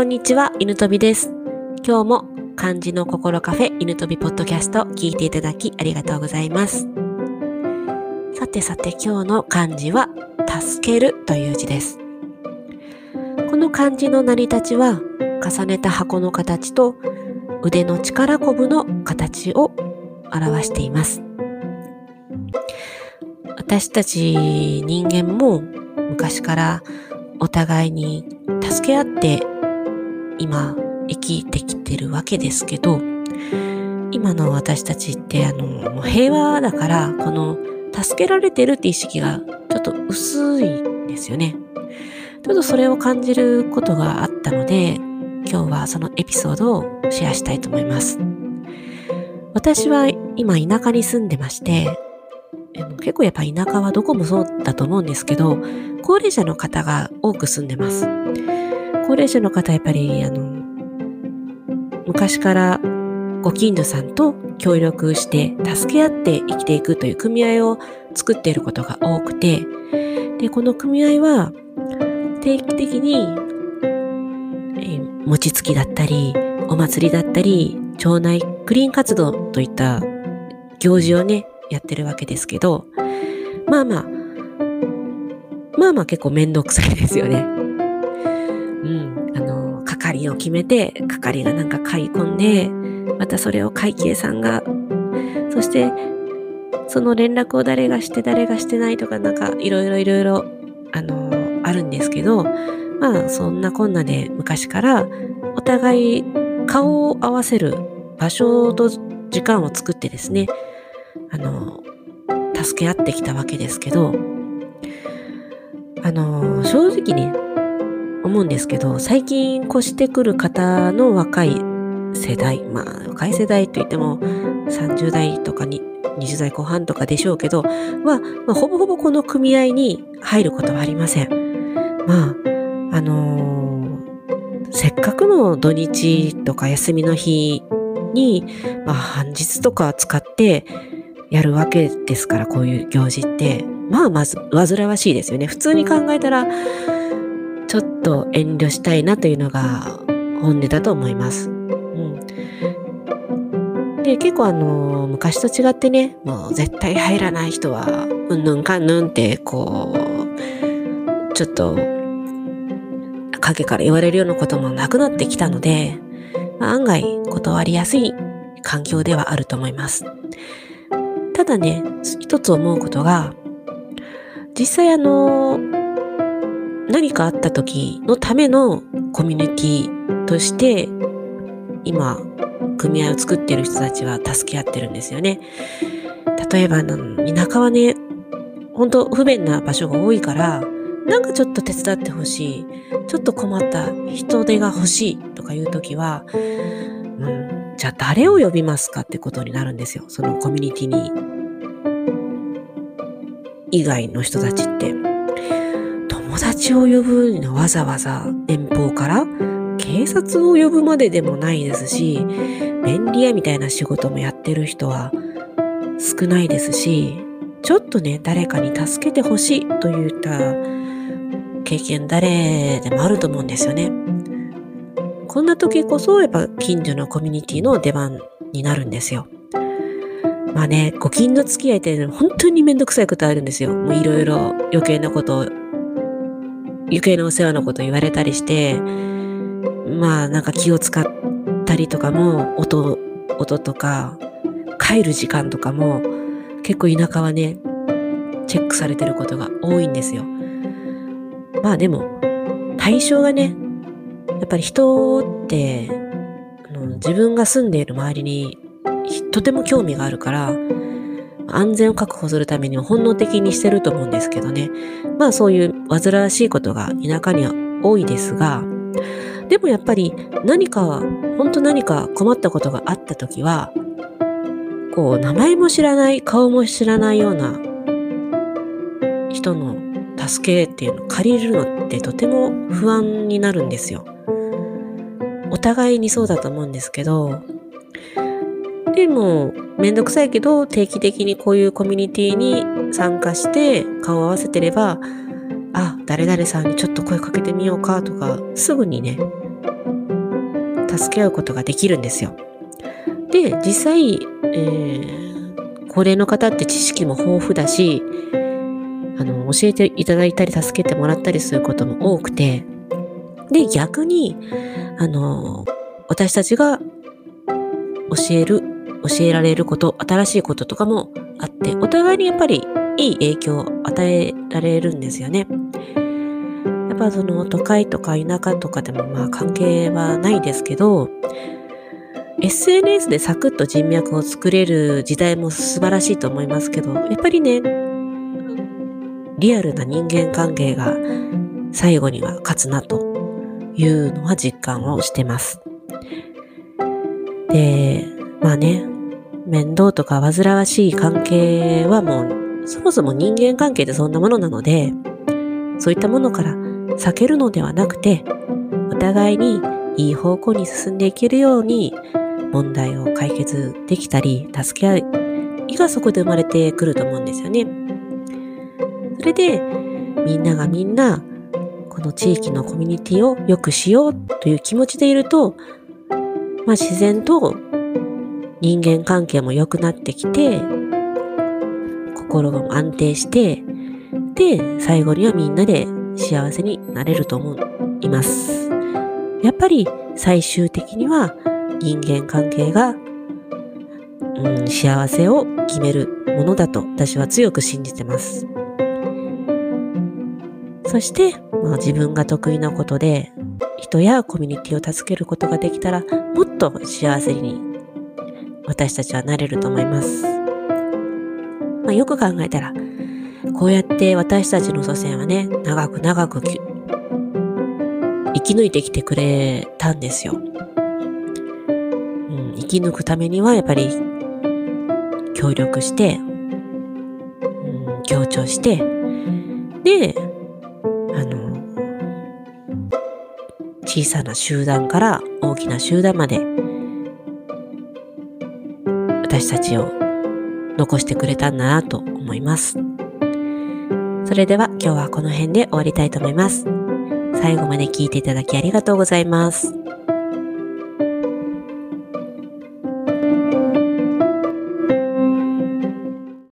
こんにちは、犬飛びです。今日も漢字の心カフェ犬飛びポッドキャスト聞いていただきありがとうございます。さてさて今日の漢字は助けるという字です。この漢字の成り立ちは重ねた箱の形と腕の力こぶの形を表しています。私たち人間も昔からお互いに助け合って今生きてきてるわけですけど今の私たちってあのもう平和だからこの助けられてるって意識がちょっと薄いんですよね。ちょっとそれを感じることがあったので今日はそのエピソードをシェアしたいと思います。私は今田舎に住んでまして結構やっぱ田舎はどこもそうだと思うんですけど高齢者の方が多く住んでます。高齢者の方やっぱりあの昔からご近所さんと協力して助け合って生きていくという組合を作っていることが多くてでこの組合は定期的に、え、餅つきだったりお祭りだったり町内クリーン活動といった行事をねやってるわけですけどまあまあまあまあ結構めんどくさいですよね。うん、あの、係を決めて、係がなんか買い込んで、またそれを会計さんが、そして、その連絡を誰がして誰がしてないとか、なんかいろいろいろいろ、あの、あるんですけど、まあそんなこんなで昔からお互い顔を合わせる場所と時間を作ってですね、あの、助け合ってきたわけですけど、あの、正直ね、思うんですけど、最近越してくる方の若い世代、まあ若い世代といっても30代とかに20代後半とかでしょうけど、は、まあ、ほぼほぼこの組合に入ることはありません。まあ、あのー、せっかくの土日とか休みの日に、まあ半日とか使ってやるわけですから、こういう行事って。まあまず煩わしいですよね。普通に考えたら、ちょっと遠慮したいなというのが本音だと思います。うん、で、結構あの、昔と違ってね、もう絶対入らない人は、うんぬんかんぬんって、こう、ちょっと、影から言われるようなこともなくなってきたので、まあ、案外断りやすい環境ではあると思います。ただね、一つ思うことが、実際あの、何かあった時のためのコミュニティとして今組合を作ってる人たちは助け合ってるんですよね。例えば田舎はね本当不便な場所が多いからなんかちょっと手伝ってほしいちょっと困った人手が欲しいとかいう時は、うん、じゃあ誰を呼びますかってことになるんですよそのコミュニティに以外の人たちって。達を呼ぶのわざわざ遠方から警察を呼ぶまででもないですし便利屋みたいな仕事もやってる人は少ないですしちょっとね誰かに助けてほしいといった経験誰でもあると思うんですよね。こんな時こそやっぱ近所のコミュニティの出番になるんですよ。まあね、ご近所付き合いって本当にめんどくさいことあるんですよ。もういろいろ余計なことを余計なお世話のこと言われたりして、まあなんか気を使ったりとかも、音、音とか、帰る時間とかも、結構田舎はね、チェックされてることが多いんですよ。まあでも、対象がね、やっぱり人って、あの自分が住んでいる周りにとても興味があるから、安全を確保するためには本能的にしてると思うんですけどね。まあそういう煩わしいことが田舎には多いですが、でもやっぱり何か、本当何か困ったことがあった時は、こう名前も知らない、顔も知らないような人の助けっていうのを借りるのってとても不安になるんですよ。お互いにそうだと思うんですけど、でも、めんどくさいけど、定期的にこういうコミュニティに参加して顔を合わせてれば、あ、誰々さんにちょっと声かけてみようかとか、すぐにね、助け合うことができるんですよ。で、実際、えー、高齢の方って知識も豊富だし、あの、教えていただいたり助けてもらったりすることも多くて、で、逆に、あの、私たちが教える、教えられること、新しいこととかもあって、お互いにやっぱりいい影響を与えられるんですよね。やっぱその都会とか田舎とかでもまあ関係はないですけど、SNS でサクッと人脈を作れる時代も素晴らしいと思いますけど、やっぱりね、リアルな人間関係が最後には勝つなというのは実感をしてます。で、まあね、面倒とか煩わしい関係はもう、そもそも人間関係ってそんなものなので、そういったものから避けるのではなくて、お互いにいい方向に進んでいけるように問題を解決できたり、助け合いがそこで生まれてくると思うんですよね。それで、みんながみんな、この地域のコミュニティを良くしようという気持ちでいると、まあ自然と人間関係も良くなってきて、心も安定して、で、最後にはみんなで幸せになれると思います。やっぱり最終的には人間関係が、うん、幸せを決めるものだと私は強く信じてます。そして、まあ、自分が得意なことで人やコミュニティを助けることができたらもっと幸せに私たちはなれると思います。まあ、よく考えたらこうやって私たちの祖先はね長く長く生き抜いてきてくれたんですよ。うん生き抜くためにはやっぱり協力して、うん、強調して、で、あの、小さな集団から大きな集団まで私たちを残してくれたんだなと思います。それでは今日はこの辺で終わりたいと思います。最後まで聞いていただきありがとうございます。